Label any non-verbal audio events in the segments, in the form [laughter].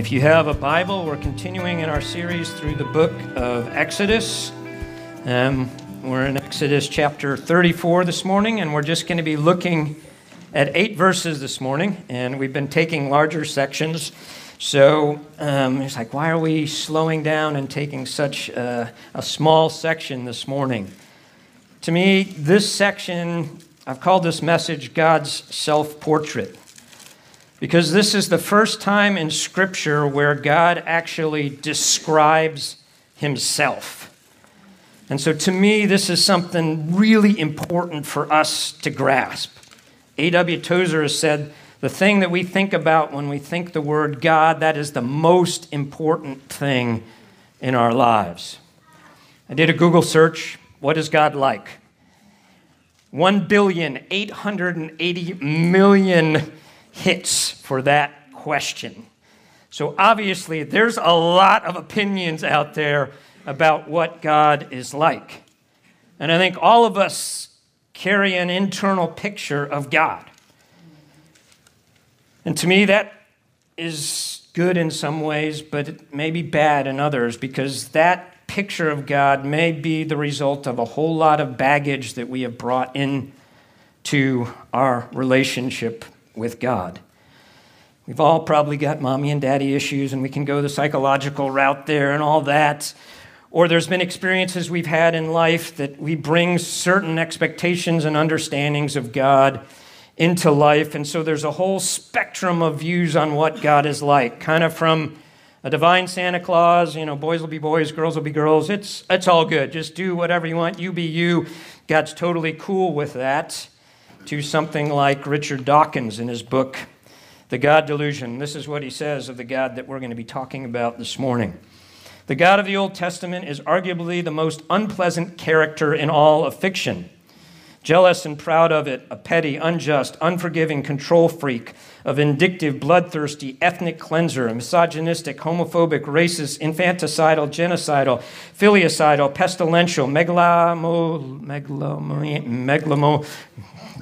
If you have a Bible, we're continuing in our series through the book of Exodus. Um, we're in Exodus chapter 34 this morning, and we're just going to be looking at eight verses this morning, and we've been taking larger sections. So um, it's like, why are we slowing down and taking such a, a small section this morning? To me, this section, I've called this message God's self portrait. Because this is the first time in Scripture where God actually describes himself. And so to me, this is something really important for us to grasp. A.W. Tozer has said, the thing that we think about when we think the word God, that is the most important thing in our lives. I did a Google search. What is God like? 1 billion 880 million hits for that question. So obviously, there's a lot of opinions out there about what God is like. And I think all of us carry an internal picture of God. And to me, that is good in some ways, but it may be bad in others because that picture of God may be the result of a whole lot of baggage that we have brought in to our relationship with God. We've all probably got mommy and daddy issues, and we can go the psychological route there and all that. Or there's been experiences we've had in life that we bring certain expectations and understandings of God into life. And so there's a whole spectrum of views on what God is like, kind of from a divine Santa Claus, you know, boys will be boys, girls will be girls. It's, it's all good. Just do whatever you want. You be you. God's totally cool with that to something like Richard Dawkins in his book, The God Delusion. This is what he says of the God that we're going to be talking about this morning. The God of the Old Testament is arguably the most unpleasant character in all of fiction. Jealous and proud of it, a petty, unjust, unforgiving control freak, a vindictive, bloodthirsty, ethnic cleanser, a misogynistic, homophobic, racist, infanticidal, genocidal, filicidal, pestilential, megalamo, megalamo,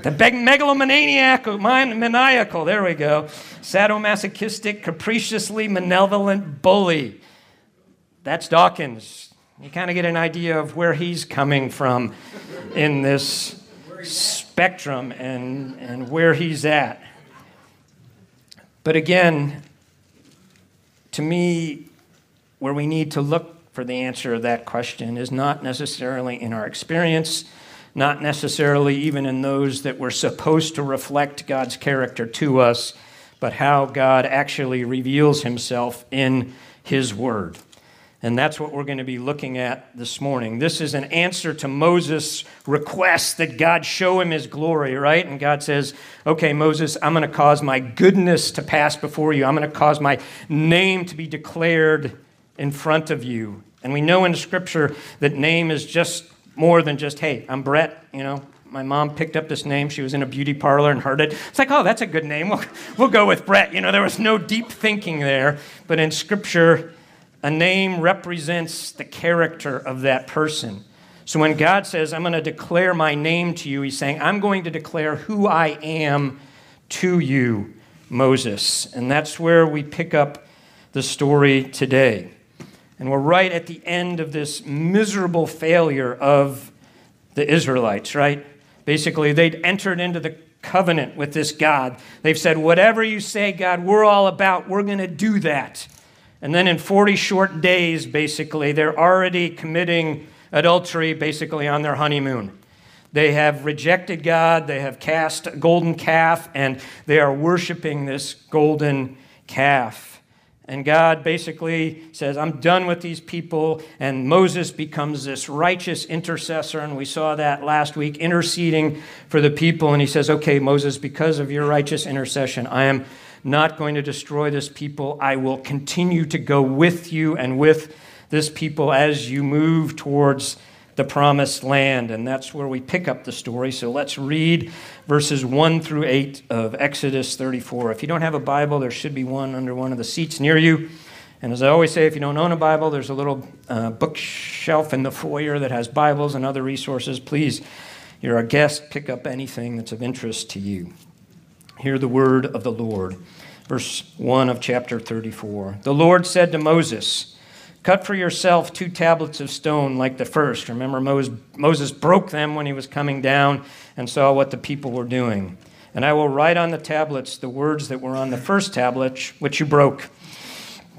the megalomaniac, maniacal, there we go. Sadomasochistic, capriciously malevolent bully. That's Dawkins. You kind of get an idea of where he's coming from in this spectrum and, and where he's at. But again, to me, where we need to look for the answer of that question is not necessarily in our experience not necessarily even in those that were supposed to reflect God's character to us, but how God actually reveals himself in his word. And that's what we're going to be looking at this morning. This is an answer to Moses' request that God show him his glory, right? And God says, Okay, Moses, I'm going to cause my goodness to pass before you. I'm going to cause my name to be declared in front of you. And we know in Scripture that name is just more than just, hey, I'm Brett, you know. My mom picked up this name. She was in a beauty parlor and heard it. It's like, oh, that's a good name. We'll, we'll go with Brett. You know, there was no deep thinking there. But in Scripture, a name represents the character of that person. So when God says, I'm going to declare my name to you, he's saying, I'm going to declare who I am to you, Moses. And that's where we pick up the story today. And we're right at the end of this miserable failure of the Israelites, right? Basically, they'd entered into the covenant with this God. They've said, Whatever you say, God, we're all about, we're going to do that. And then in 40 short days, basically, they're already committing adultery, basically, on their honeymoon. They have rejected God, they have cast a golden calf, and they are worshiping this golden calf. And God basically says, I'm done with these people. And Moses becomes this righteous intercessor. And we saw that last week, interceding for the people. And he says, Okay, Moses, because of your righteous intercession, I am not going to destroy this people. I will continue to go with you and with this people as you move towards the promised land. And that's where we pick up the story. So let's read verses 1 through 8 of Exodus 34. If you don't have a Bible, there should be one under one of the seats near you. And as I always say, if you don't own a Bible, there's a little uh, bookshelf in the foyer that has Bibles and other resources. Please, you're a guest, pick up anything that's of interest to you. Hear the word of the Lord. verse 1 of chapter 34. The Lord said to Moses, Cut for yourself two tablets of stone like the first. Remember, Moses broke them when he was coming down and saw what the people were doing. And I will write on the tablets the words that were on the first tablet, which you broke.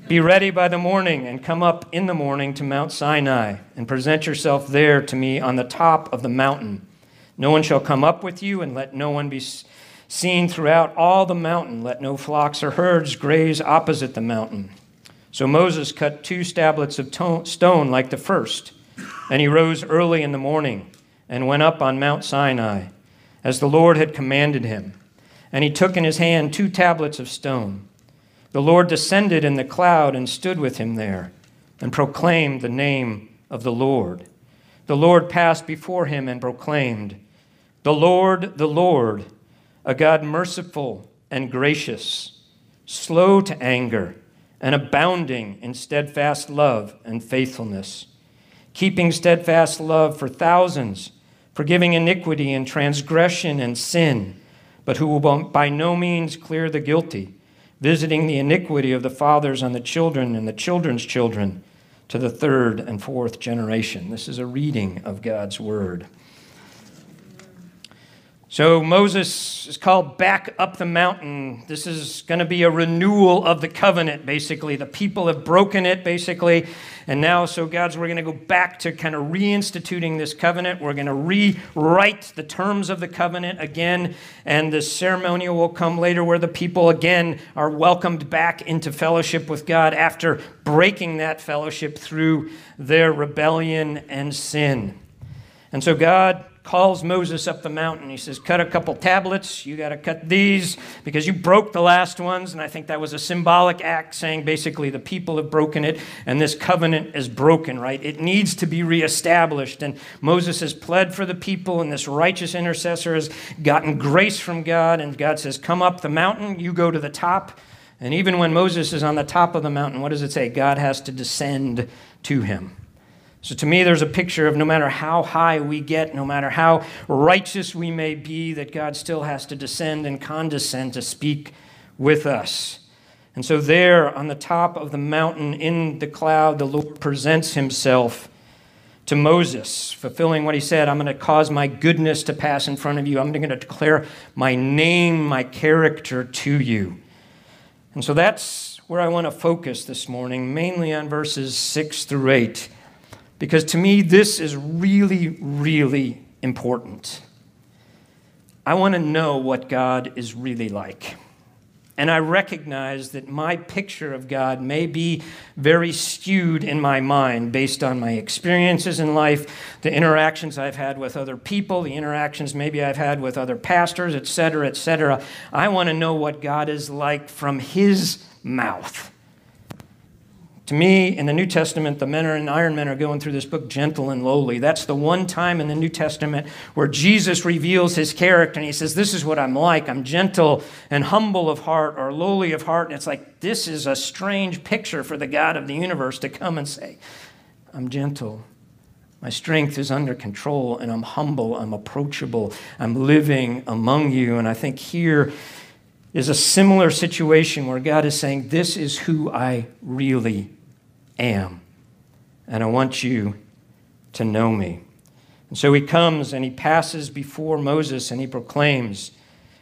Be ready by the morning and come up in the morning to Mount Sinai and present yourself there to me on the top of the mountain. No one shall come up with you, and let no one be seen throughout all the mountain. Let no flocks or herds graze opposite the mountain. So Moses cut two tablets of stone like the first, and he rose early in the morning and went up on Mount Sinai, as the Lord had commanded him. And he took in his hand two tablets of stone. The Lord descended in the cloud and stood with him there, and proclaimed the name of the Lord. The Lord passed before him and proclaimed, The Lord, the Lord, a God merciful and gracious, slow to anger and abounding in steadfast love and faithfulness, keeping steadfast love for thousands, forgiving iniquity and transgression and sin, but who will by no means clear the guilty, visiting the iniquity of the fathers on the children and the children's children to the third and fourth generation. This is a reading of God's word. So Moses is called back up the mountain. This is going to be a renewal of the covenant, basically. The people have broken it, basically. And now, so God's, we're going to go back to kind of reinstituting this covenant. We're going to rewrite the terms of the covenant again. And the ceremonial will come later where the people again are welcomed back into fellowship with God after breaking that fellowship through their rebellion and sin. And so God calls Moses up the mountain. He says, Cut a couple tablets. You got to cut these because you broke the last ones. And I think that was a symbolic act saying basically the people have broken it and this covenant is broken, right? It needs to be reestablished. And Moses has pled for the people, and this righteous intercessor has gotten grace from God. And God says, Come up the mountain. You go to the top. And even when Moses is on the top of the mountain, what does it say? God has to descend to him. So, to me, there's a picture of no matter how high we get, no matter how righteous we may be, that God still has to descend and condescend to speak with us. And so, there on the top of the mountain in the cloud, the Lord presents himself to Moses, fulfilling what he said I'm going to cause my goodness to pass in front of you, I'm going to declare my name, my character to you. And so, that's where I want to focus this morning, mainly on verses 6 through 8. Because to me, this is really, really important. I want to know what God is really like. And I recognize that my picture of God may be very skewed in my mind based on my experiences in life, the interactions I've had with other people, the interactions maybe I've had with other pastors, et cetera, et cetera. I want to know what God is like from His mouth. To me, in the New Testament, the men are and iron men are going through this book gentle and lowly. That's the one time in the New Testament where Jesus reveals his character and he says, This is what I'm like. I'm gentle and humble of heart or lowly of heart. And it's like, this is a strange picture for the God of the universe to come and say, I'm gentle. My strength is under control and I'm humble. I'm approachable. I'm living among you. And I think here, is a similar situation where God is saying, This is who I really am. And I want you to know me. And so he comes and he passes before Moses and he proclaims,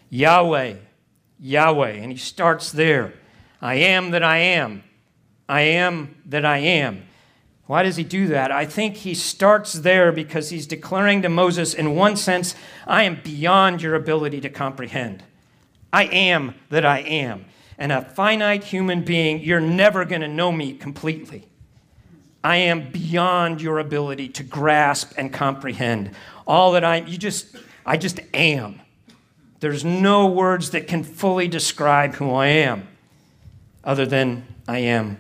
Yahweh, Yahweh. And he starts there. I am that I am. I am that I am. Why does he do that? I think he starts there because he's declaring to Moses, in one sense, I am beyond your ability to comprehend. I am that I am and a finite human being, you're never going to know me completely. I am beyond your ability to grasp and comprehend. All that I am. you just I just am. There's no words that can fully describe who I am other than I am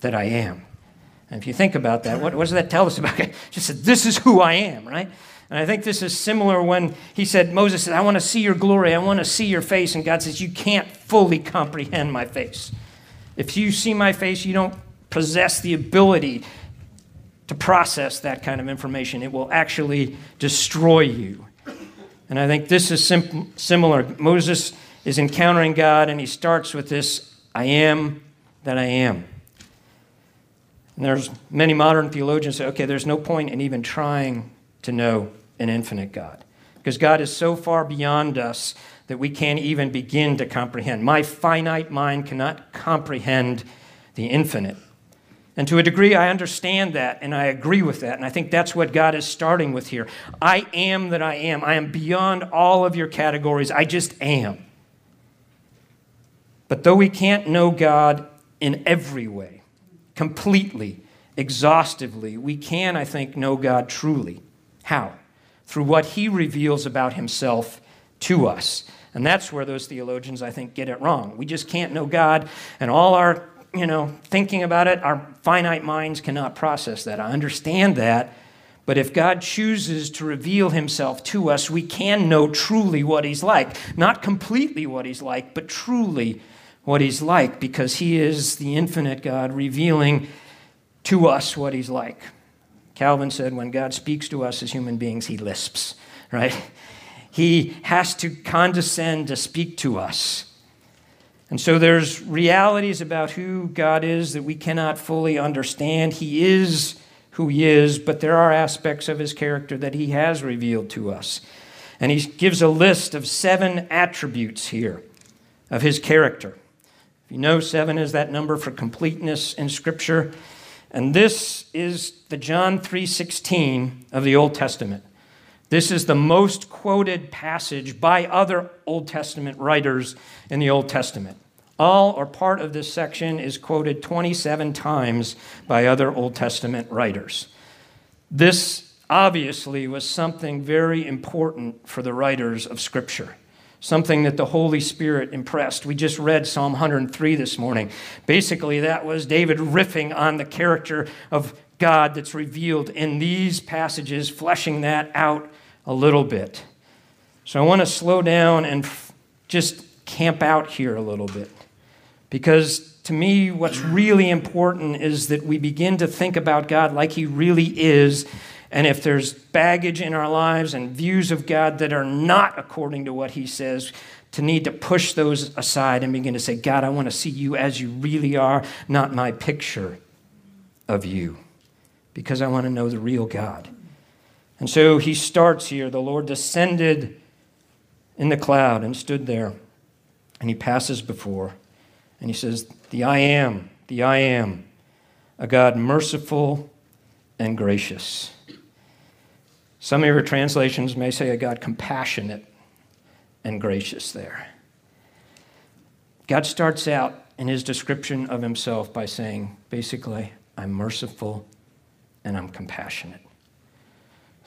that I am. And if you think about that, what, what does that tell us about? [laughs] Just said, this is who I am, right? And I think this is similar when he said, Moses said, I want to see your glory, I want to see your face. And God says, You can't fully comprehend my face. If you see my face, you don't possess the ability to process that kind of information. It will actually destroy you. And I think this is sim- similar. Moses is encountering God, and he starts with this I am that I am. And there's many modern theologians say, okay, there's no point in even trying to know an infinite God. Because God is so far beyond us that we can't even begin to comprehend. My finite mind cannot comprehend the infinite. And to a degree, I understand that and I agree with that. And I think that's what God is starting with here. I am that I am. I am beyond all of your categories. I just am. But though we can't know God in every way, completely, exhaustively, we can, I think, know God truly. How? Through what He reveals about Himself to us. And that's where those theologians, I think, get it wrong. We just can't know God, and all our you know, thinking about it, our finite minds cannot process that. I understand that. But if God chooses to reveal himself to us, we can know truly what he's like. Not completely what he's like, but truly what he's like, because he is the infinite God revealing to us what he's like. Calvin said when God speaks to us as human beings, he lisps, right? He has to condescend to speak to us. And so there's realities about who God is that we cannot fully understand. He is who he is, but there are aspects of his character that he has revealed to us. And he gives a list of seven attributes here of his character. If you know, seven is that number for completeness in Scripture. And this is the John 3:16 of the Old Testament. This is the most quoted passage by other Old Testament writers in the Old Testament. All or part of this section is quoted 27 times by other Old Testament writers. This obviously was something very important for the writers of Scripture, something that the Holy Spirit impressed. We just read Psalm 103 this morning. Basically, that was David riffing on the character of God that's revealed in these passages, fleshing that out a little bit. So I want to slow down and just camp out here a little bit. Because to me, what's really important is that we begin to think about God like He really is. And if there's baggage in our lives and views of God that are not according to what He says, to need to push those aside and begin to say, God, I want to see you as you really are, not my picture of you, because I want to know the real God. And so he starts here. The Lord descended in the cloud and stood there, and he passes before. And he says, The I am, the I am, a God merciful and gracious. Some of your translations may say a God compassionate and gracious there. God starts out in his description of himself by saying, basically, I'm merciful and I'm compassionate.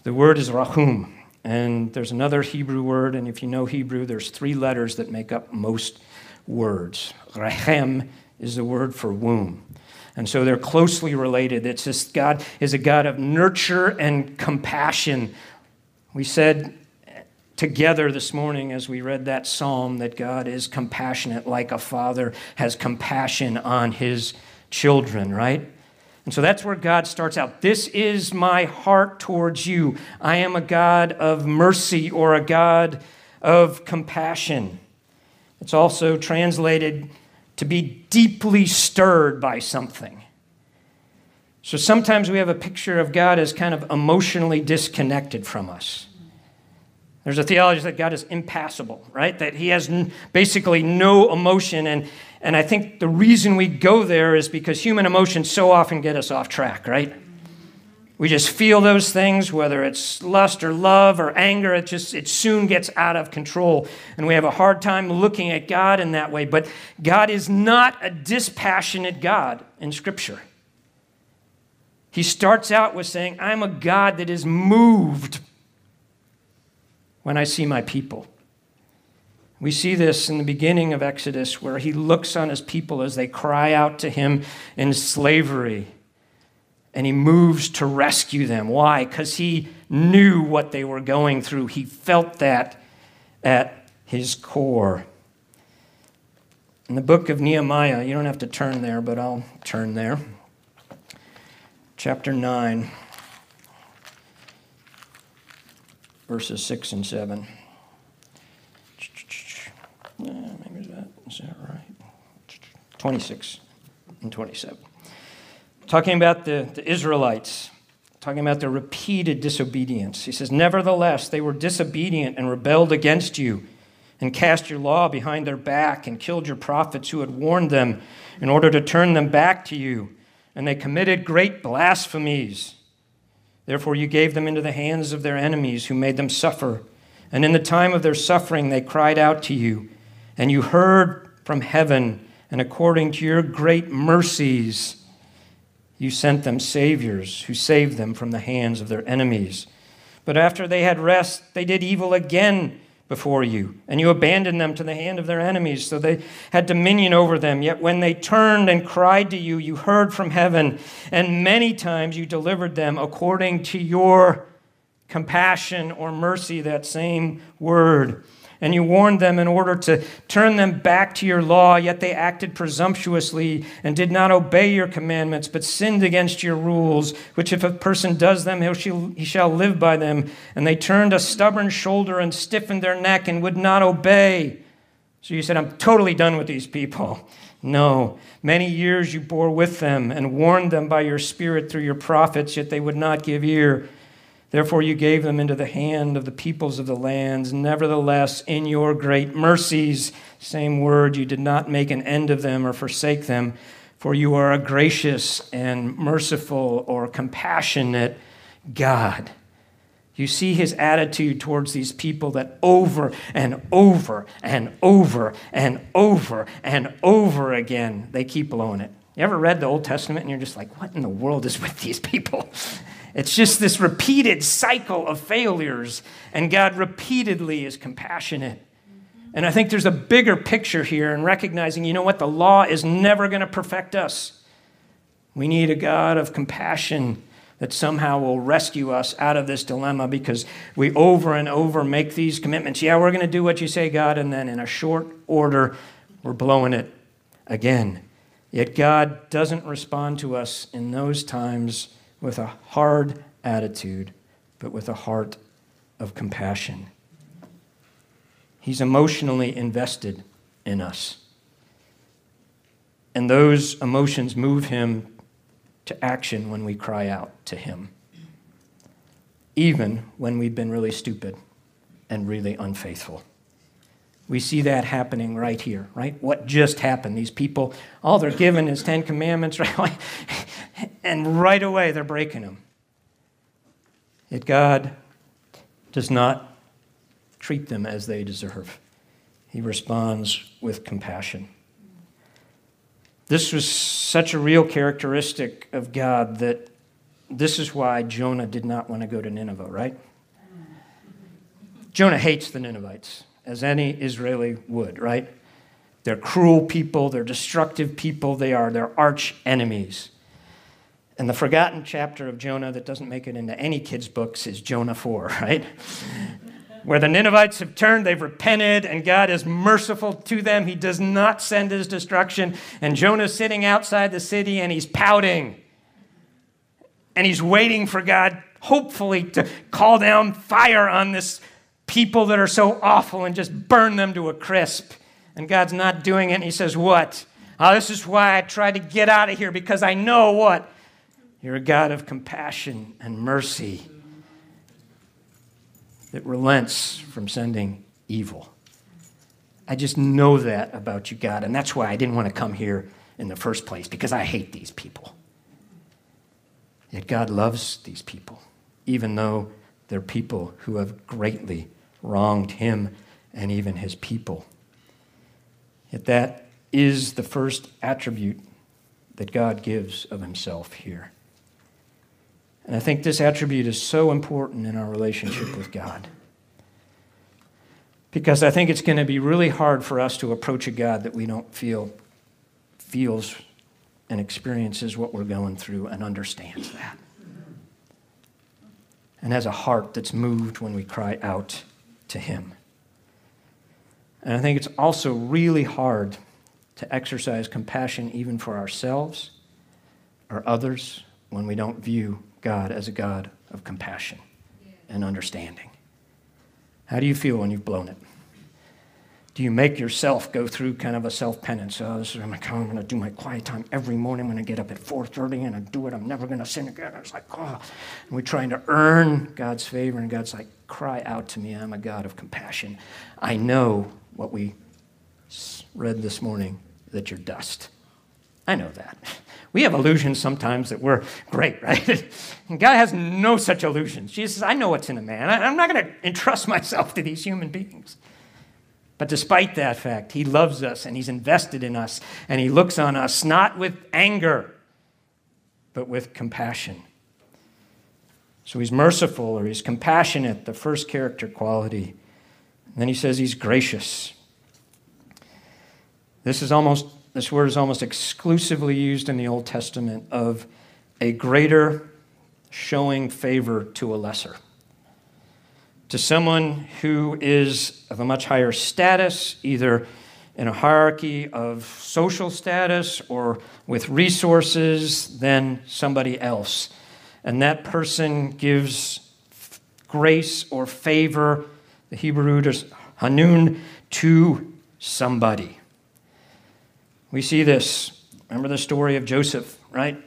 The word is rahum, and there's another Hebrew word, and if you know Hebrew, there's three letters that make up most words. Rahem is the word for womb. And so they're closely related. It's just God is a God of nurture and compassion. We said together this morning as we read that psalm that God is compassionate like a father has compassion on his children, right? And so that's where God starts out. This is my heart towards you. I am a God of mercy or a God of compassion. It's also translated to be deeply stirred by something. So sometimes we have a picture of God as kind of emotionally disconnected from us. There's a theology that God is impassible, right? That he has basically no emotion. And, and I think the reason we go there is because human emotions so often get us off track, right? We just feel those things, whether it's lust or love or anger, it just it soon gets out of control. And we have a hard time looking at God in that way. But God is not a dispassionate God in Scripture. He starts out with saying, I'm a God that is moved when I see my people. We see this in the beginning of Exodus, where he looks on his people as they cry out to him in slavery and he moves to rescue them. Why? Because he knew what they were going through. He felt that at his core. In the book of Nehemiah, you don't have to turn there, but I'll turn there. Chapter 9, verses 6 and 7. Is that right? 26 and 27. Talking about the, the Israelites, talking about their repeated disobedience. He says, Nevertheless, they were disobedient and rebelled against you, and cast your law behind their back, and killed your prophets who had warned them in order to turn them back to you. And they committed great blasphemies. Therefore, you gave them into the hands of their enemies, who made them suffer. And in the time of their suffering, they cried out to you, and you heard from heaven, and according to your great mercies, you sent them saviors who saved them from the hands of their enemies. But after they had rest, they did evil again before you, and you abandoned them to the hand of their enemies, so they had dominion over them. Yet when they turned and cried to you, you heard from heaven, and many times you delivered them according to your compassion or mercy, that same word and you warned them in order to turn them back to your law, yet they acted presumptuously and did not obey your commandments, but sinned against your rules, which if a person does them, he shall live by them. And they turned a stubborn shoulder and stiffened their neck and would not obey. So you said, I'm totally done with these people. No. Many years you bore with them and warned them by your Spirit through your prophets, yet they would not give ear. Therefore, you gave them into the hand of the peoples of the lands. Nevertheless, in your great mercies, same word, you did not make an end of them or forsake them, for you are a gracious and merciful or compassionate God. You see his attitude towards these people that over and over and over and over and over again, they keep blowing it. You ever read the Old Testament and you're just like, what in the world is with these people? [laughs] It's just this repeated cycle of failures, and God repeatedly is compassionate. And I think there's a bigger picture here in recognizing, you know what, the law is never going to perfect us. We need a God of compassion that somehow will rescue us out of this dilemma because we over and over make these commitments. Yeah, we're going to do what you say, God, and then in a short order, we're blowing it again. Yet God doesn't respond to us in those times with a hard attitude, but with a heart of compassion. He's emotionally invested in us. And those emotions move him to action when we cry out to him, even when we've been really stupid and really unfaithful. We see that happening right here, right? What just happened? These people, all they're given is Ten Commandments, [laughs] right? And right away they're breaking them. Yet God does not treat them as they deserve. He responds with compassion. This was such a real characteristic of God that this is why Jonah did not want to go to Nineveh, right? Jonah hates the Ninevites as any Israeli would, right? They're cruel people, they're destructive people, they are their arch enemies. And the forgotten chapter of Jonah that doesn't make it into any kid's books is Jonah 4, [laughs] right? Where the Ninevites have turned, they've repented, and God is merciful to them. He does not send his destruction. And Jonah's sitting outside the city and he's pouting. And he's waiting for God, hopefully, to call down fire on this people that are so awful and just burn them to a crisp. And God's not doing it. And He says, What? Oh, this is why I try to get out of here because I know what? You're a God of compassion and mercy that relents from sending evil. I just know that about you, God. And that's why I didn't want to come here in the first place because I hate these people. Yet God loves these people, even though they're people who have greatly wronged him and even his people. Yet that is the first attribute that God gives of himself here. And I think this attribute is so important in our relationship with God. Because I think it's going to be really hard for us to approach a God that we don't feel feels and experiences what we're going through and understands that. And has a heart that's moved when we cry out to Him. And I think it's also really hard to exercise compassion even for ourselves or others when we don't view God as a God of compassion and understanding. How do you feel when you've blown it? do you make yourself go through kind of a self-penance? Oh, this is I'm going to do my quiet time every morning. When to get up at 4:30 and I do it. I'm never going to sin again. It's like, oh, and we're trying to earn God's favor, and God's like, cry out to me. I'm a God of compassion. I know what we read this morning that you're dust. I know that. We have illusions sometimes that we're great, [laughs] right? God has no such illusions. Jesus says, I know what's in a man. I'm not going to entrust [laughs] myself to these human beings. But despite that fact, he loves us and he's invested in us and he looks on us not with anger, but with compassion. So he's merciful or he's compassionate, the first character quality. And then he says he's gracious. This is almost this word is almost exclusively used in the Old Testament of a greater showing favor to a lesser to someone who is of a much higher status, either in a hierarchy of social status or with resources than somebody else. And that person gives grace or favor, the Hebrew root is hanun, to somebody. We see this. Remember the story of Joseph, right?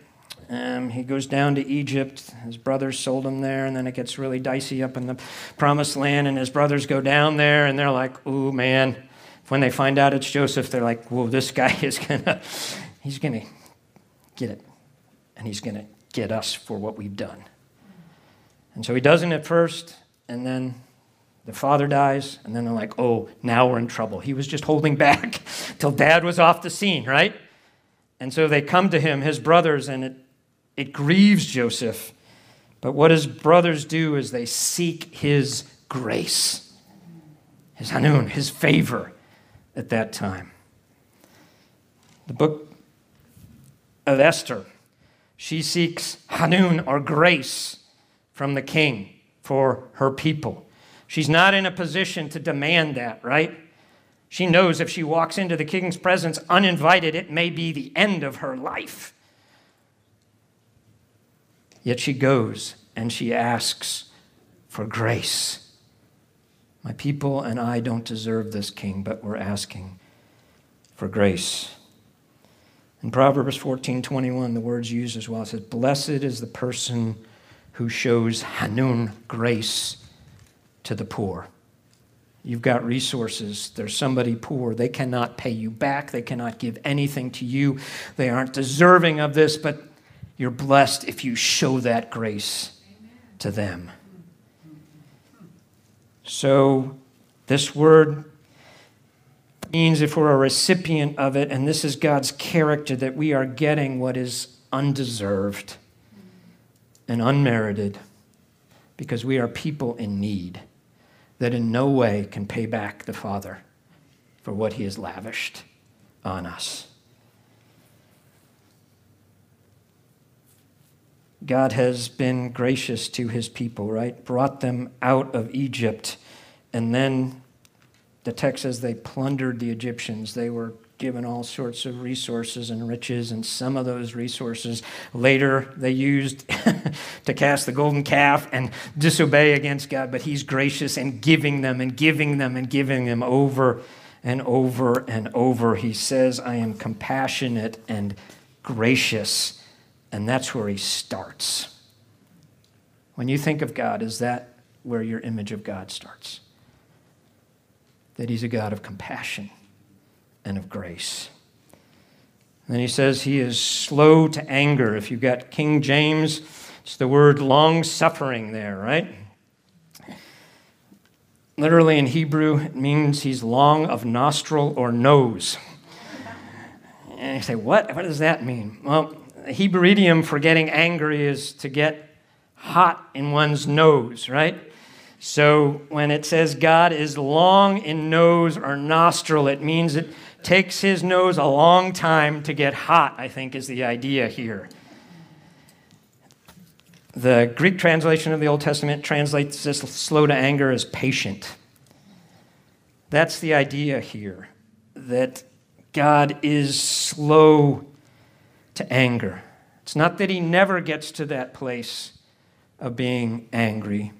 Um, he goes down to Egypt. His brothers sold him there, and then it gets really dicey up in the promised land. And his brothers go down there, and they're like, "Ooh, man!" When they find out it's Joseph, they're like, "Whoa, this [laughs] guy is gonna, he's gonna get it, and he's gonna get us for what we've done." And so he doesn't at first, and then the father dies, and then they're like, "Oh, now we're in trouble." He was just holding back [laughs] till dad was off the scene, right? And so they come to him, his brothers, and it it grieves Joseph. But what his brothers do is they seek his grace, his hanun, his favor at that time. The book of Esther, she seeks hanun or grace from the king for her people. She's not in a position to demand that, right? She knows if she walks into the king's presence uninvited, it may be the end of her life. Yet she goes and she asks for grace. My people and I don't deserve this king, but we're asking for grace. In Proverbs 14 21, the word's used as well. It says, Blessed is the person who shows Hanun grace to the poor. You've got resources. There's somebody poor. They cannot pay you back. They cannot give anything to you. They aren't deserving of this, but you're blessed if you show that grace to them. So, this word means if we're a recipient of it, and this is God's character, that we are getting what is undeserved and unmerited because we are people in need that in no way can pay back the Father for what he has lavished on us. God has been gracious to his people, right? Brought them out of Egypt. And then the text says they plundered the Egyptians. They were given all sorts of resources and riches, and some of those resources later they used [laughs] to cast the golden calf and disobey against God. But he's gracious and giving them and giving them and giving them over and over and over. He says, I am compassionate and gracious and that's where he starts. When you think of God, is that where your image of God starts? That he's a God of compassion and of grace. And then he says he is slow to anger. If you've got King James, it's the word long suffering there, right? Literally in Hebrew, it means he's long of nostril or nose. And you say, what? What does that mean? Well, the Hebrew idiom for getting angry is to get hot in one's nose, right? So when it says God is long in nose or nostril, it means it takes his nose a long time to get hot, I think is the idea here. The Greek translation of the Old Testament translates this slow to anger as patient. That's the idea here, that God is slow to anger. It's not that he never gets to that place of being angry,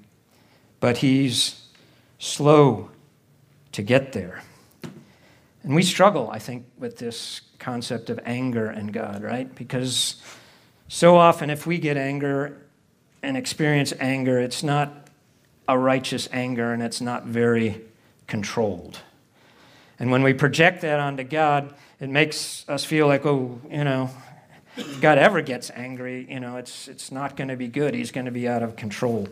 but he's slow to get there. And we struggle, I think, with this concept of anger and God, right? Because so often, if we get anger and experience anger, it's not a righteous anger and it's not very controlled. And when we project that onto God, it makes us feel like, oh, you know, if God ever gets angry, you know, it's, it's not going to be good. He's going to be out of control.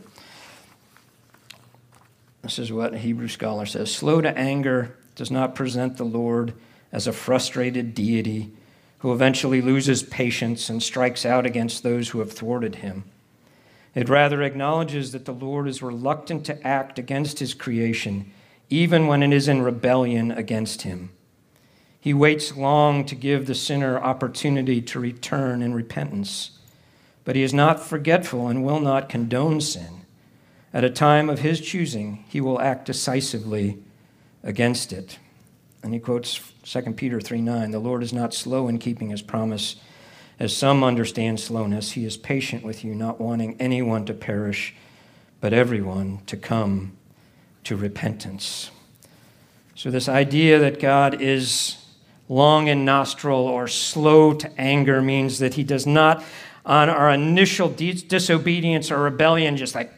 This is what a Hebrew scholar says Slow to anger does not present the Lord as a frustrated deity who eventually loses patience and strikes out against those who have thwarted him. It rather acknowledges that the Lord is reluctant to act against his creation, even when it is in rebellion against him. He waits long to give the sinner opportunity to return in repentance, but he is not forgetful and will not condone sin. At a time of his choosing, he will act decisively against it. And he quotes 2 Peter 3 9 The Lord is not slow in keeping his promise, as some understand slowness. He is patient with you, not wanting anyone to perish, but everyone to come to repentance. So, this idea that God is long in nostril or slow to anger means that he does not, on our initial disobedience or rebellion, just like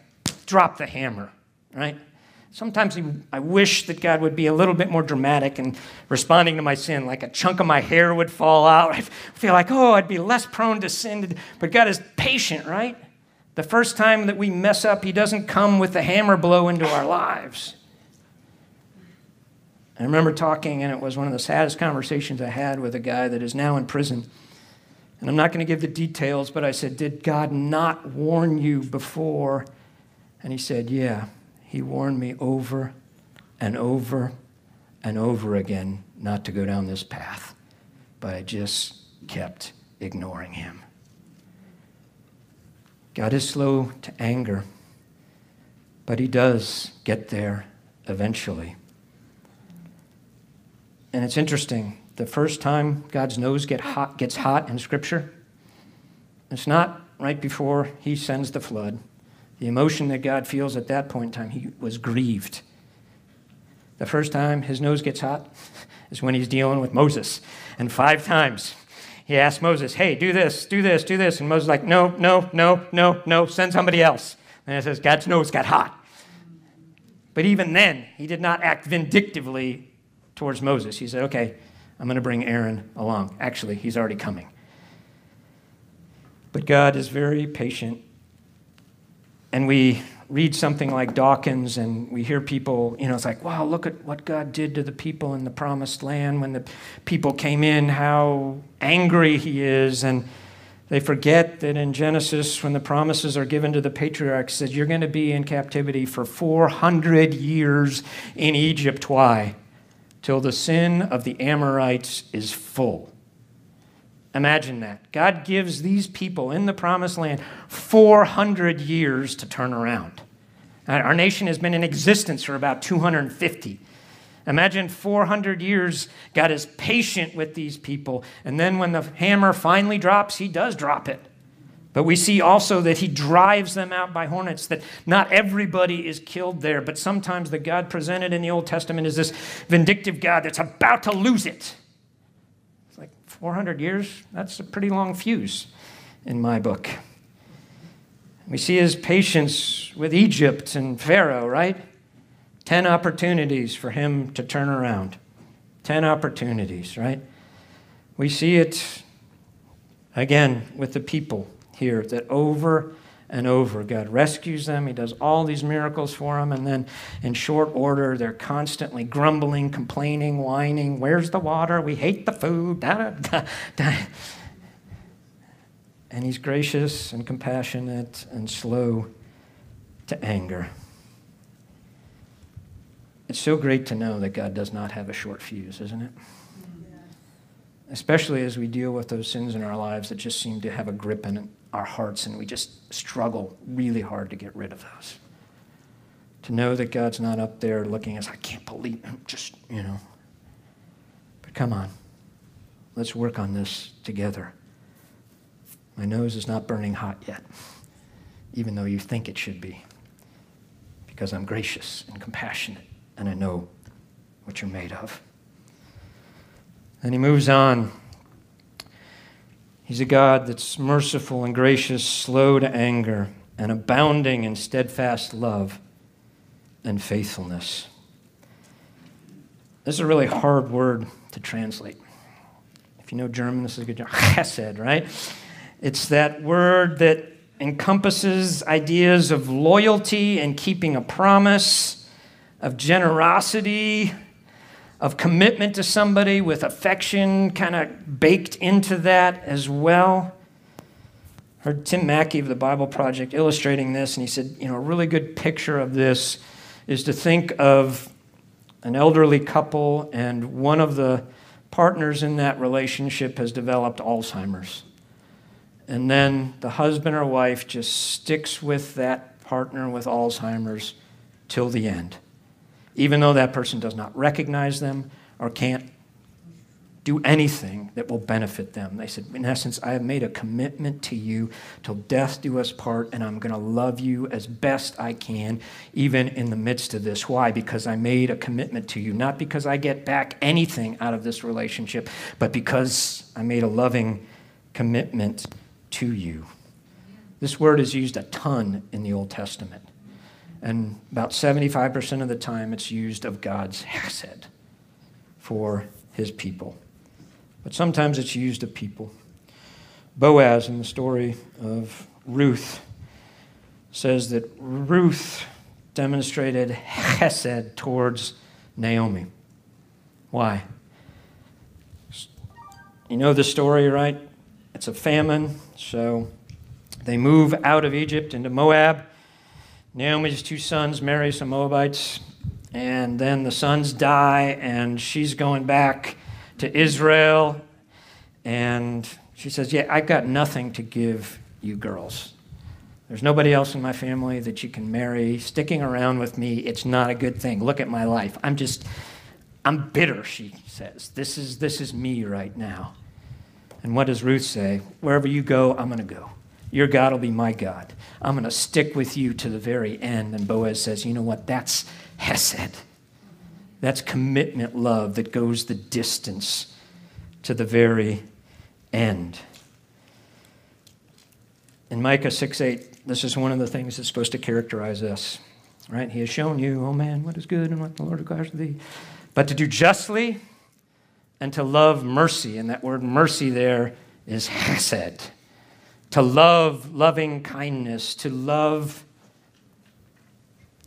drop the hammer, right? Sometimes I wish that God would be a little bit more dramatic in responding to my sin, like a chunk of my hair would fall out. [laughs] I feel like, oh, I'd be less prone to sin. But God is patient, right? The first time that we mess up, He doesn't come with a hammer blow into our lives. I remember talking, and it was one of the saddest conversations I had with a guy that is now in prison. And I'm not going to give the details, but I said, Did God not warn you before? And he said, Yeah. He warned me over and over and over again not to go down this path, but I just kept ignoring him. God is slow to anger, but he does get there eventually. And it's interesting. The first time God's nose get hot, gets hot in Scripture, it's not right before he sends the flood. The emotion that God feels at that point in time, he was grieved. The first time his nose gets hot [laughs] is when he's dealing with Moses. And five times he asks Moses, hey, do this, do this, do this. And Moses is like, no, no, no, no, no, send somebody else. And it says, God's nose got hot. But even then, he did not act vindictively towards Moses. He said, okay, I'm going to bring Aaron along. Actually, he's already coming. But God is very patient and we read something like Dawkins and we hear people, you know, it's like, wow, look at what God did to the people in the promised land when the people came in, how angry he is. And they forget that in Genesis, when the promises are given to the patriarchs, that you're going to be in captivity for 400 years in Egypt. Why? Till the sin of the Amorites is full. Imagine that. God gives these people in the promised land 400 years to turn around. Uh, our nation has been in existence for about 250. Imagine 400 years, God is patient with these people. And then when the hammer finally drops, he does drop it. But we see also that he drives them out by hornets, that not everybody is killed there, but sometimes the God presented in the Old Testament is this vindictive God that's about to lose it. 400 years, that's a pretty long fuse in my book. We see his patience with Egypt and Pharaoh, right? Ten opportunities for him to turn around. Ten opportunities, right? We see it again with the people here that over and over. God rescues them. He does all these miracles for them. And then, in short order, they're constantly grumbling, complaining, whining. Where's the water? We hate the food. Da, da, da, and He's gracious and compassionate and slow to anger. It's so great to know that God does not have a short fuse, isn't it? Mm-hmm. Especially as we deal with those sins in our lives that just seem to have a grip in it our hearts and we just struggle really hard to get rid of those. To know that God's not up there looking at us, I can't believe him, just, you know. But come on, let's work on this together. My nose is not burning hot yet, even though you think it should be, because I'm gracious and compassionate and I know what you're made of. And he moves on. He's a God that's merciful and gracious, slow to anger, and abounding in steadfast love and faithfulness. This is a really hard word to translate. If you know German, this is a good job. [laughs] Chesed, right? It's that word that encompasses ideas of loyalty and keeping a promise, of generosity, of commitment to somebody with affection kind of baked into that as well. I heard Tim Mackie of the Bible Project illustrating this, and he said, you know, a really good picture of this is to think of an elderly couple, and one of the partners in that relationship has developed Alzheimer's. And then the husband or wife just sticks with that partner with Alzheimer's till the end even though that person does not recognize them or can't do anything that will benefit them. They said, in essence, I have made a commitment to you till death do us part, and I'm going to love you as best I can, even in the midst of this. Why? Because I made a commitment to you, not because I get back anything out of this relationship, but because I made a loving commitment to you. This word is used a ton in the Old Testament. And about 75% of the time, it's used of God's hesed for his people. But sometimes it's used of people. Boaz, in the story of Ruth, says that Ruth demonstrated hesed towards Naomi. Why? You know the story, right? It's a famine, so they move out of Egypt into Moab. Naomi's two sons marry some Moabites, and then the sons die, and she's going back to Israel. And she says, Yeah, I've got nothing to give you girls. There's nobody else in my family that you can marry. Sticking around with me, it's not a good thing. Look at my life. I'm just, I'm bitter, she says. This is, this is me right now. And what does Ruth say? Wherever you go, I'm going to go. Your God will be my God. I'm going to stick with you to the very end. And Boaz says, You know what? That's Hesed. That's commitment love that goes the distance to the very end. In Micah 6 8, this is one of the things that's supposed to characterize us. Right? He has shown you, oh man, what is good and what the Lord requires of thee. But to do justly and to love mercy. And that word mercy there is hesed to love loving kindness, to love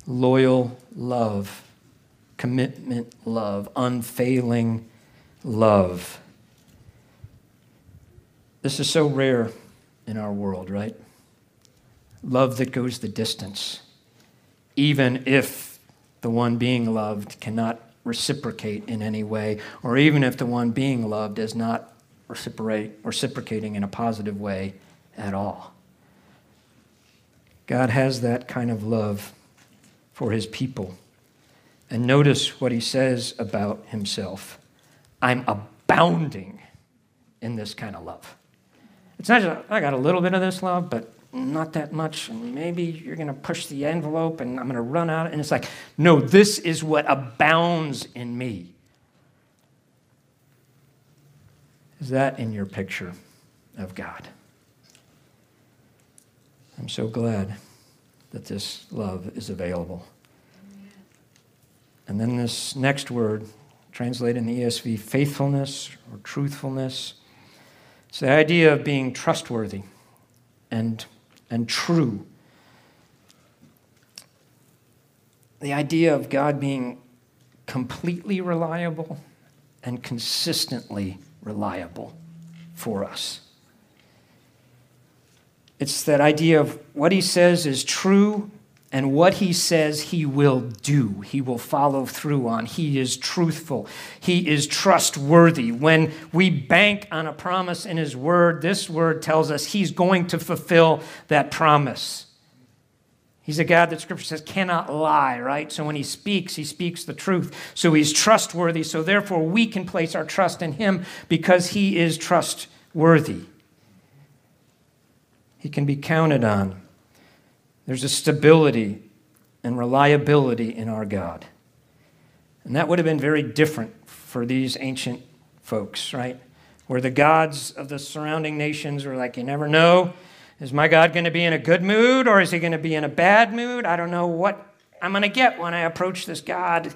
loyal love, commitment love, unfailing love. This is so rare in our world, right? Love that goes the distance, even if the one being loved cannot reciprocate in any way, or even if the one being loved is not reciprocating in a positive way at all. God has that kind of love for his people. And notice what he says about himself I'm abounding in this kind of love. It's not just, I got a little bit of this love, but not that much. And maybe you're going to push the envelope and I'm going to run out. And it's like, no, this is what abounds in me. Is that in your picture of God? I'm so glad that this love is available. And then this next word, translated in the ESV, faithfulness or truthfulness. It's the idea of being trustworthy and, and true. The idea of God being completely reliable and consistently reliable for us. It's that idea of what he says is true and what he says he will do, he will follow through on. He is truthful, he is trustworthy. When we bank on a promise in his word, this word tells us he's going to fulfill that promise. He's a God that scripture says cannot lie, right? So when he speaks, he speaks the truth. So he's trustworthy. So therefore, we can place our trust in him because he is trustworthy. He can be counted on. There's a stability and reliability in our God. And that would have been very different for these ancient folks, right? Where the gods of the surrounding nations were like, you never know. Is my God going to be in a good mood or is he going to be in a bad mood? I don't know what I'm going to get when I approach this God.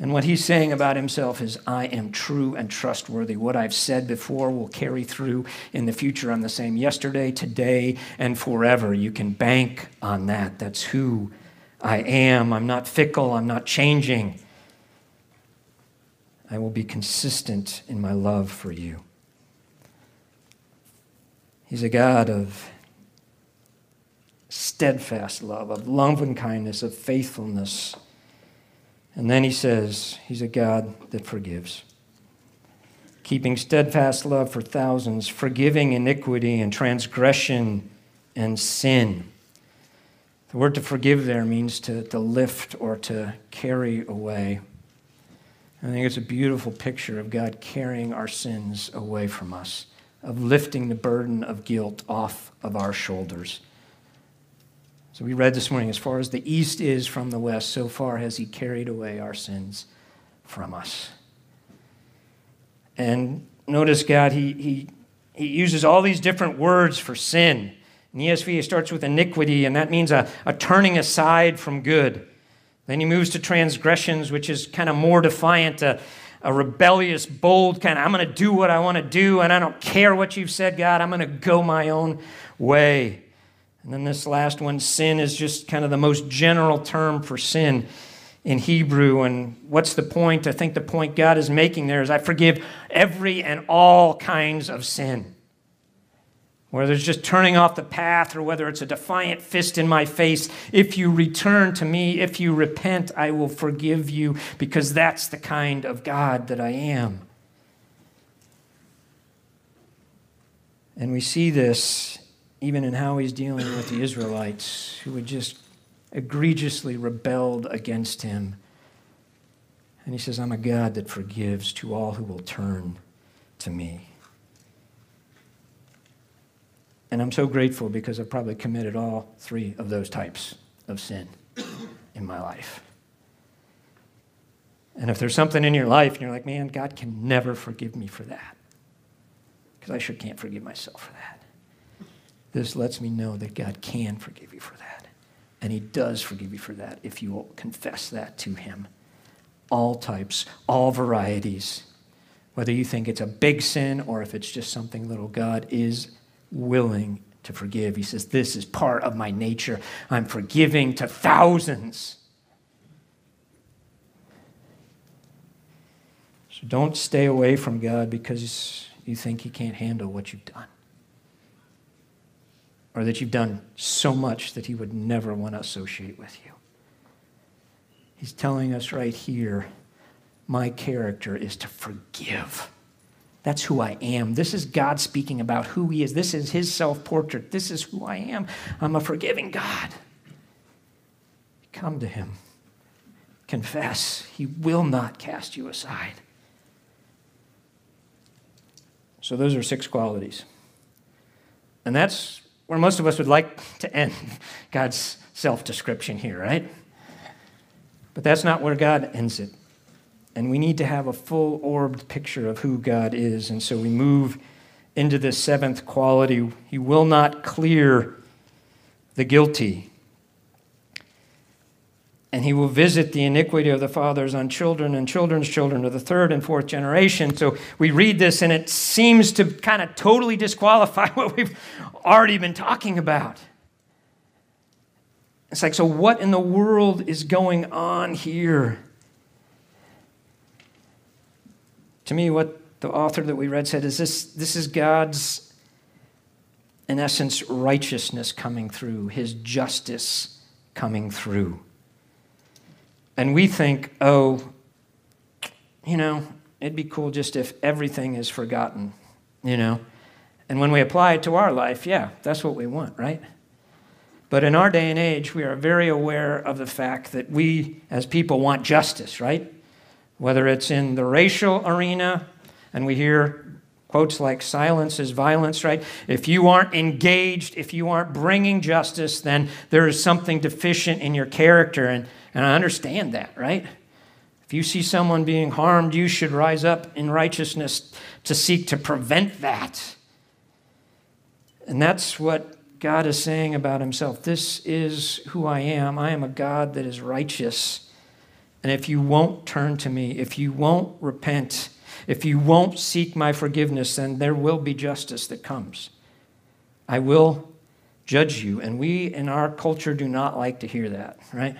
And what he's saying about himself is, I am true and trustworthy. What I've said before will carry through in the future. I'm the same yesterday, today, and forever. You can bank on that. That's who I am. I'm not fickle, I'm not changing. I will be consistent in my love for you. He's a God of steadfast love, of love and kindness, of faithfulness and then he says, He's a God that forgives. Keeping steadfast love for thousands, forgiving iniquity and transgression and sin. The word to forgive there means to, to lift or to carry away. I think it's a beautiful picture of God carrying our sins away from us, of lifting the burden of guilt off of our shoulders. So we read this morning, as far as the east is from the west, so far has he carried away our sins from us. And notice, God, he, he, he uses all these different words for sin. In ESV, it starts with iniquity, and that means a, a turning aside from good. Then he moves to transgressions, which is kind of more defiant, a, a rebellious, bold kind of, I'm going to do what I want to do, and I don't care what you've said, God. I'm going to go my own way. And then this last one, sin, is just kind of the most general term for sin in Hebrew. And what's the point? I think the point God is making there is I forgive every and all kinds of sin. Whether it's just turning off the path or whether it's a defiant fist in my face, if you return to me, if you repent, I will forgive you because that's the kind of God that I am. And we see this even in how he's dealing with the Israelites who had just egregiously rebelled against him. And he says, I'm a God that forgives to all who will turn to me. And I'm so grateful because I've probably committed all three of those types of sin in my life. And if there's something in your life and you're like, man, God can never forgive me for that, because I sure can't forgive myself for that. This lets me know that God can forgive you for that. And He does forgive you for that if you will confess that to Him. All types, all varieties. Whether you think it's a big sin or if it's just something little, God is willing to forgive. He says, This is part of my nature. I'm forgiving to thousands. So don't stay away from God because you think He can't handle what you've done or that you've done so much that he would never want to associate with you. He's telling us right here my character is to forgive. That's who I am. This is God speaking about who He is. This is His self portrait. This is who I am. I'm a forgiving God. Come to Him. Confess. He will not cast you aside. So, those are six qualities. And that's where most of us would like to end God's self description here, right? But that's not where God ends it. And we need to have a full orbed picture of who God is. And so we move into this seventh quality. He will not clear the guilty and he will visit the iniquity of the fathers on children and children's children to the third and fourth generation. So we read this, and it seems to kind of totally disqualify [laughs] what we've already been talking about. It's like, so what in the world is going on here? To me, what the author that we read said is this this is God's, in essence, righteousness coming through, his justice coming through. And we think, oh, you know, it'd be cool just if everything is forgotten, you know? And when we apply it to our life, yeah, that's what we want, right? But in our day and age, we are very aware of the fact that we as people want justice, right? Whether it's in the racial arena, and we hear quotes like silence is violence, right? If you aren't engaged, if you aren't bringing justice, then there is something deficient in your character. And and I understand that, right? If you see someone being harmed, you should rise up in righteousness to seek to prevent that. And that's what God is saying about himself. This is who I am. I am a God that is righteous. And if you won't turn to me, if you won't repent, if you won't seek my forgiveness, then there will be justice that comes. I will judge you. And we in our culture do not like to hear that, right?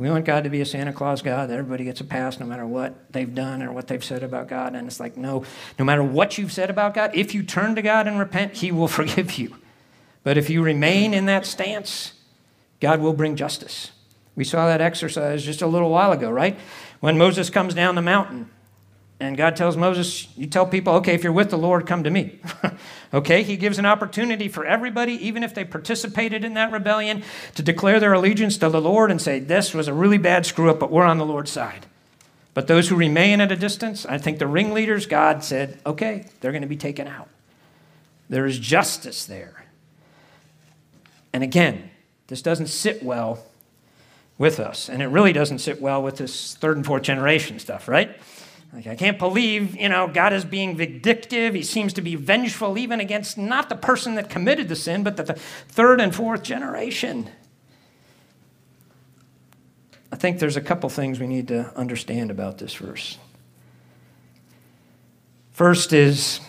We want God to be a Santa Claus God. Everybody gets a pass no matter what they've done or what they've said about God. And it's like, no, no matter what you've said about God, if you turn to God and repent, He will [laughs] forgive you. But if you remain in that stance, God will bring justice. We saw that exercise just a little while ago, right? When Moses comes down the mountain and God tells Moses, You tell people, okay, if you're with the Lord, come to me. [laughs] okay, he gives an opportunity for everybody, even if they participated in that rebellion, to declare their allegiance to the Lord and say, This was a really bad screw up, but we're on the Lord's side. But those who remain at a distance, I think the ringleaders, God said, Okay, they're going to be taken out. There is justice there. And again, this doesn't sit well with us. And it really doesn't sit well with this third and fourth generation stuff, right? Like, I can't believe, you know, God is being vindictive. He seems to be vengeful even against not the person that committed the sin, but the, the third and fourth generation. I think there's a couple things we need to understand about this verse. First is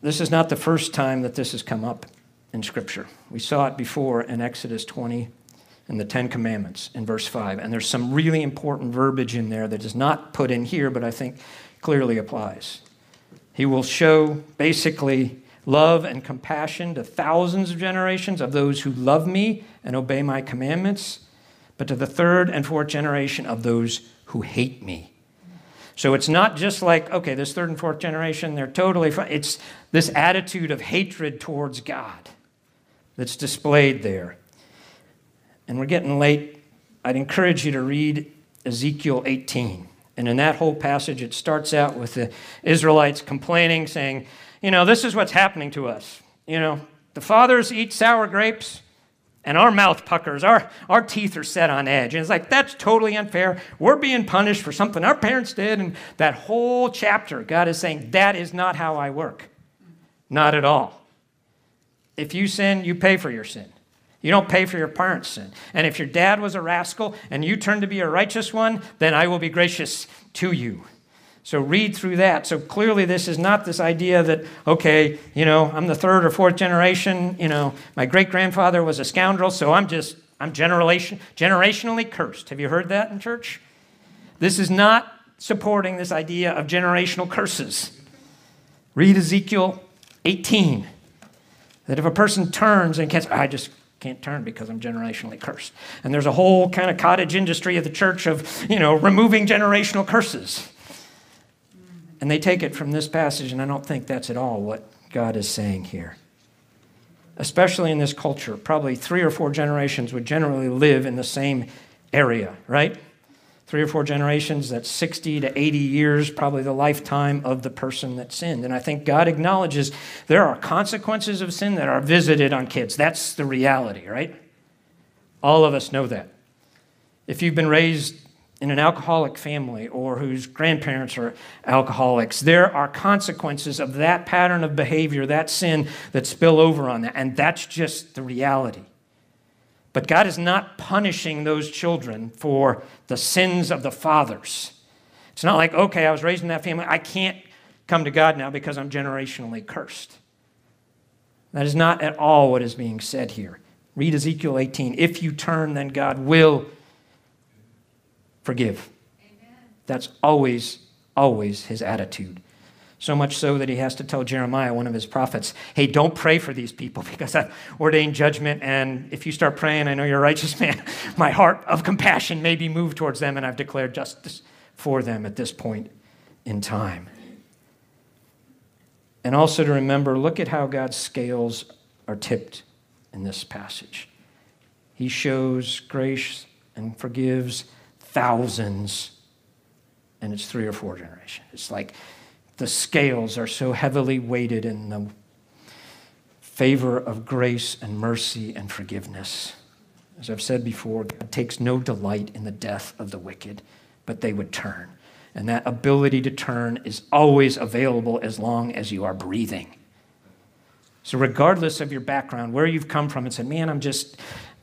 this is not the first time that this has come up in Scripture. We saw it before in Exodus 20 and the Ten Commandments in verse 5. And there's some really important verbiage in there that is not put in here, but I think clearly applies. He will show basically love and compassion to thousands of generations of those who love me and obey my commandments, but to the third and fourth generation of those who hate me. So it's not just like, okay, this third and fourth generation, they're totally fine. It's this attitude of hatred towards God that's displayed there. And we're getting late. I'd encourage you to read Ezekiel 18. And in that whole passage, it starts out with the Israelites complaining, saying, You know, this is what's happening to us. You know, the fathers eat sour grapes, and our mouth puckers, our, our teeth are set on edge. And it's like, that's totally unfair. We're being punished for something our parents did. And that whole chapter, God is saying, That is not how I work. Not at all. If you sin, you pay for your sin. You don't pay for your parents' sin. And if your dad was a rascal and you turn to be a righteous one, then I will be gracious to you. So read through that. So clearly, this is not this idea that, okay, you know, I'm the third or fourth generation, you know, my great grandfather was a scoundrel, so I'm just, I'm generation, generationally cursed. Have you heard that in church? This is not supporting this idea of generational curses. Read Ezekiel 18. That if a person turns and gets, I just can't turn because I'm generationally cursed. And there's a whole kind of cottage industry of the church of, you know, removing generational curses. And they take it from this passage, and I don't think that's at all what God is saying here. Especially in this culture, probably three or four generations would generally live in the same area, right? Three or four generations, that's 60 to 80 years, probably the lifetime of the person that sinned. And I think God acknowledges there are consequences of sin that are visited on kids. That's the reality, right? All of us know that. If you've been raised in an alcoholic family or whose grandparents are alcoholics, there are consequences of that pattern of behavior, that sin that spill over on that. And that's just the reality. But God is not punishing those children for the sins of the fathers. It's not like, okay, I was raised in that family. I can't come to God now because I'm generationally cursed. That is not at all what is being said here. Read Ezekiel 18. If you turn, then God will forgive. Amen. That's always, always his attitude. So much so that he has to tell Jeremiah, one of his prophets, hey, don't pray for these people [laughs] because I've ordained judgment. And if you start praying, I know you're a righteous [laughs] man, my heart of compassion may be moved towards them, and I've declared justice for them at this point in time. And also to remember look at how God's scales are tipped in this passage. He shows grace and forgives thousands, and it's three or four generations. It's like the scales are so heavily weighted in the favor of grace and mercy and forgiveness. As I've said before, God takes no delight in the death of the wicked, but they would turn. And that ability to turn is always available as long as you are breathing. So, regardless of your background, where you've come from, and said, Man, I'm just,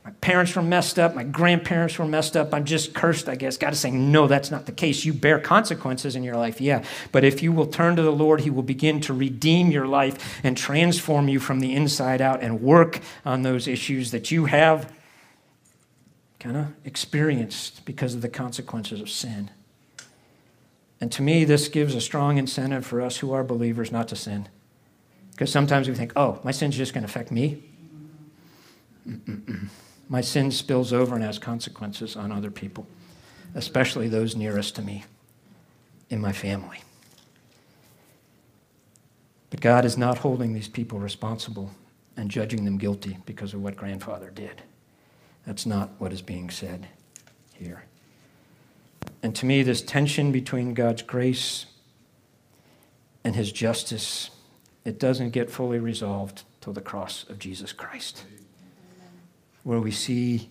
my parents were messed up, my grandparents were messed up, I'm just cursed, I guess. God is saying, No, that's not the case. You bear consequences in your life, yeah. But if you will turn to the Lord, He will begin to redeem your life and transform you from the inside out and work on those issues that you have kind of experienced because of the consequences of sin. And to me, this gives a strong incentive for us who are believers not to sin. Because sometimes we think, oh, my sin's just going to affect me. Mm-mm-mm. My sin spills over and has consequences on other people, especially those nearest to me in my family. But God is not holding these people responsible and judging them guilty because of what grandfather did. That's not what is being said here. And to me, this tension between God's grace and his justice, it doesn't get fully resolved till the cross of Jesus Christ, where we see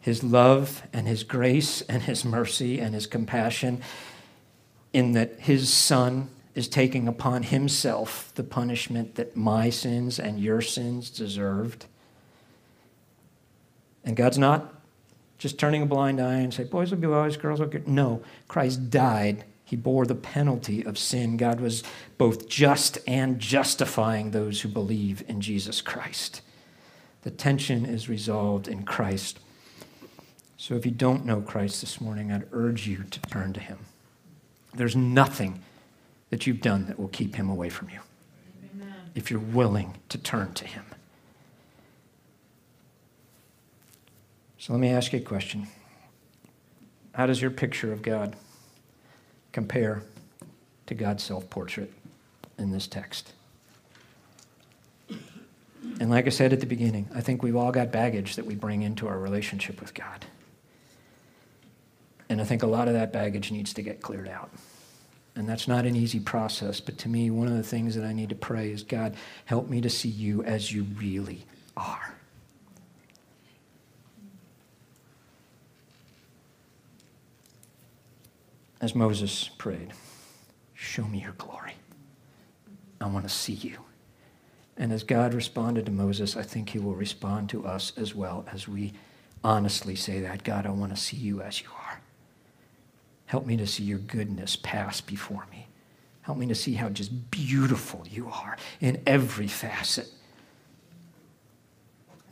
his love and his grace and his mercy and his compassion in that his son is taking upon himself the punishment that my sins and your sins deserved and God's not just turning a blind eye and say, boys will be boys, girls will get. No, Christ died. He bore the penalty of sin. God was both just and justifying those who believe in Jesus Christ. The tension is resolved in Christ. So if you don't know Christ this morning, I'd urge you to turn to him. There's nothing that you've done that will keep him away from you Amen. if you're willing to turn to him. So let me ask you a question How does your picture of God compare to God's self portrait in this text? And like I said at the beginning, I think we've all got baggage that we bring into our relationship with God. And I think a lot of that baggage needs to get cleared out. And that's not an easy process, but to me, one of the things that I need to pray is God, help me to see you as you really are. as Moses prayed, Show me your glory. I want to see you. And as God responded to Moses, I think he will respond to us as well as we honestly say that God, I want to see you as you are. Help me to see your goodness pass before me. Help me to see how just beautiful you are in every facet.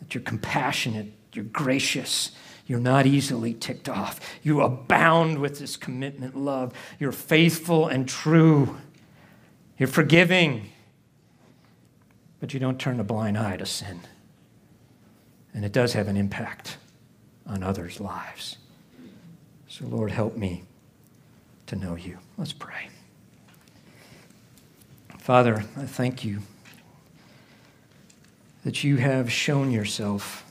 That you're compassionate, you're gracious, you're not easily ticked off. You abound with this commitment love. You're faithful and true. You're forgiving. But you don't turn a blind eye to sin. And it does have an impact on others' lives. So, Lord, help me to know you. Let's pray. Father, I thank you that you have shown yourself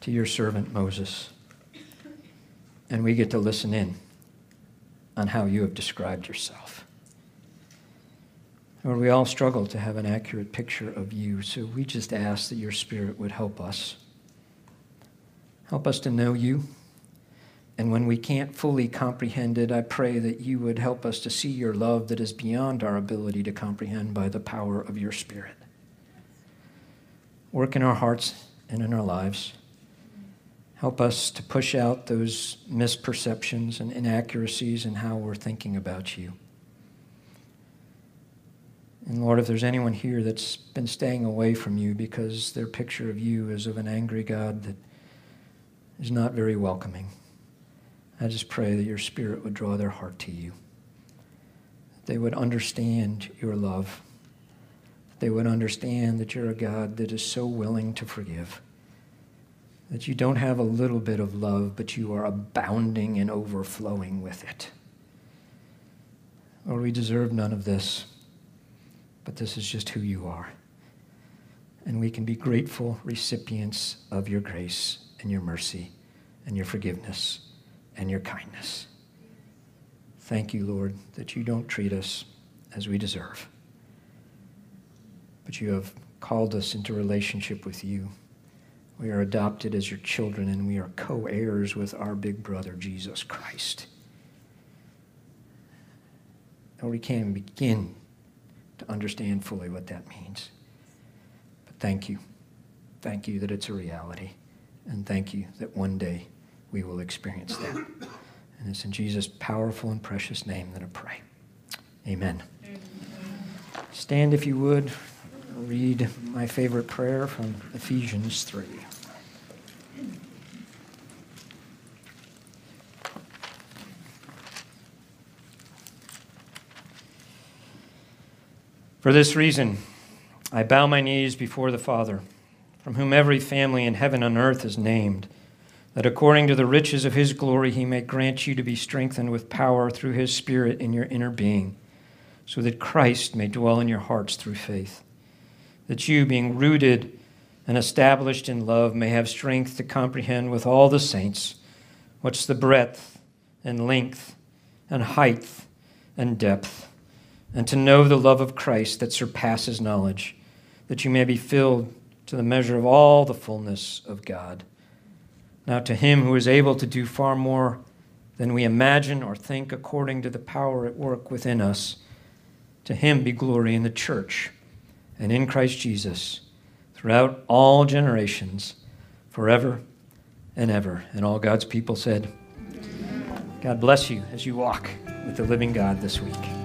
to your servant Moses. And we get to listen in on how you have described yourself. Lord, we all struggle to have an accurate picture of you, so we just ask that your Spirit would help us. Help us to know you. And when we can't fully comprehend it, I pray that you would help us to see your love that is beyond our ability to comprehend by the power of your Spirit. Work in our hearts and in our lives. Help us to push out those misperceptions and inaccuracies in how we're thinking about you. And Lord, if there's anyone here that's been staying away from you because their picture of you is of an angry God that is not very welcoming, I just pray that your Spirit would draw their heart to you. That they would understand your love. That they would understand that you're a God that is so willing to forgive that you don't have a little bit of love, but you are abounding and overflowing with it. Lord, we deserve none of this, but this is just who you are. And we can be grateful recipients of your grace and your mercy and your forgiveness and your kindness. Thank you, Lord, that you don't treat us as we deserve, but you have called us into relationship with you. We are adopted as your children, and we are co heirs with our big brother, Jesus Christ. or we can't begin to understand fully what that means. But thank you. Thank you that it's a reality. And thank you that one day we will experience that. And it's in Jesus' powerful and precious name that I pray. Amen. Stand if you would. Read my favorite prayer from Ephesians 3. For this reason, I bow my knees before the Father, from whom every family in heaven and earth is named, that according to the riches of his glory he may grant you to be strengthened with power through his Spirit in your inner being, so that Christ may dwell in your hearts through faith, that you, being rooted and established in love, may have strength to comprehend with all the saints what's the breadth and length and height and depth and to know the love of Christ that surpasses knowledge, that you may be filled to the measure of all the fullness of God. Now, to him who is able to do far more than we imagine or think according to the power at work within us, to him be glory in the church and in Christ Jesus throughout all generations, forever and ever. And all God's people said, God bless you as you walk with the living God this week.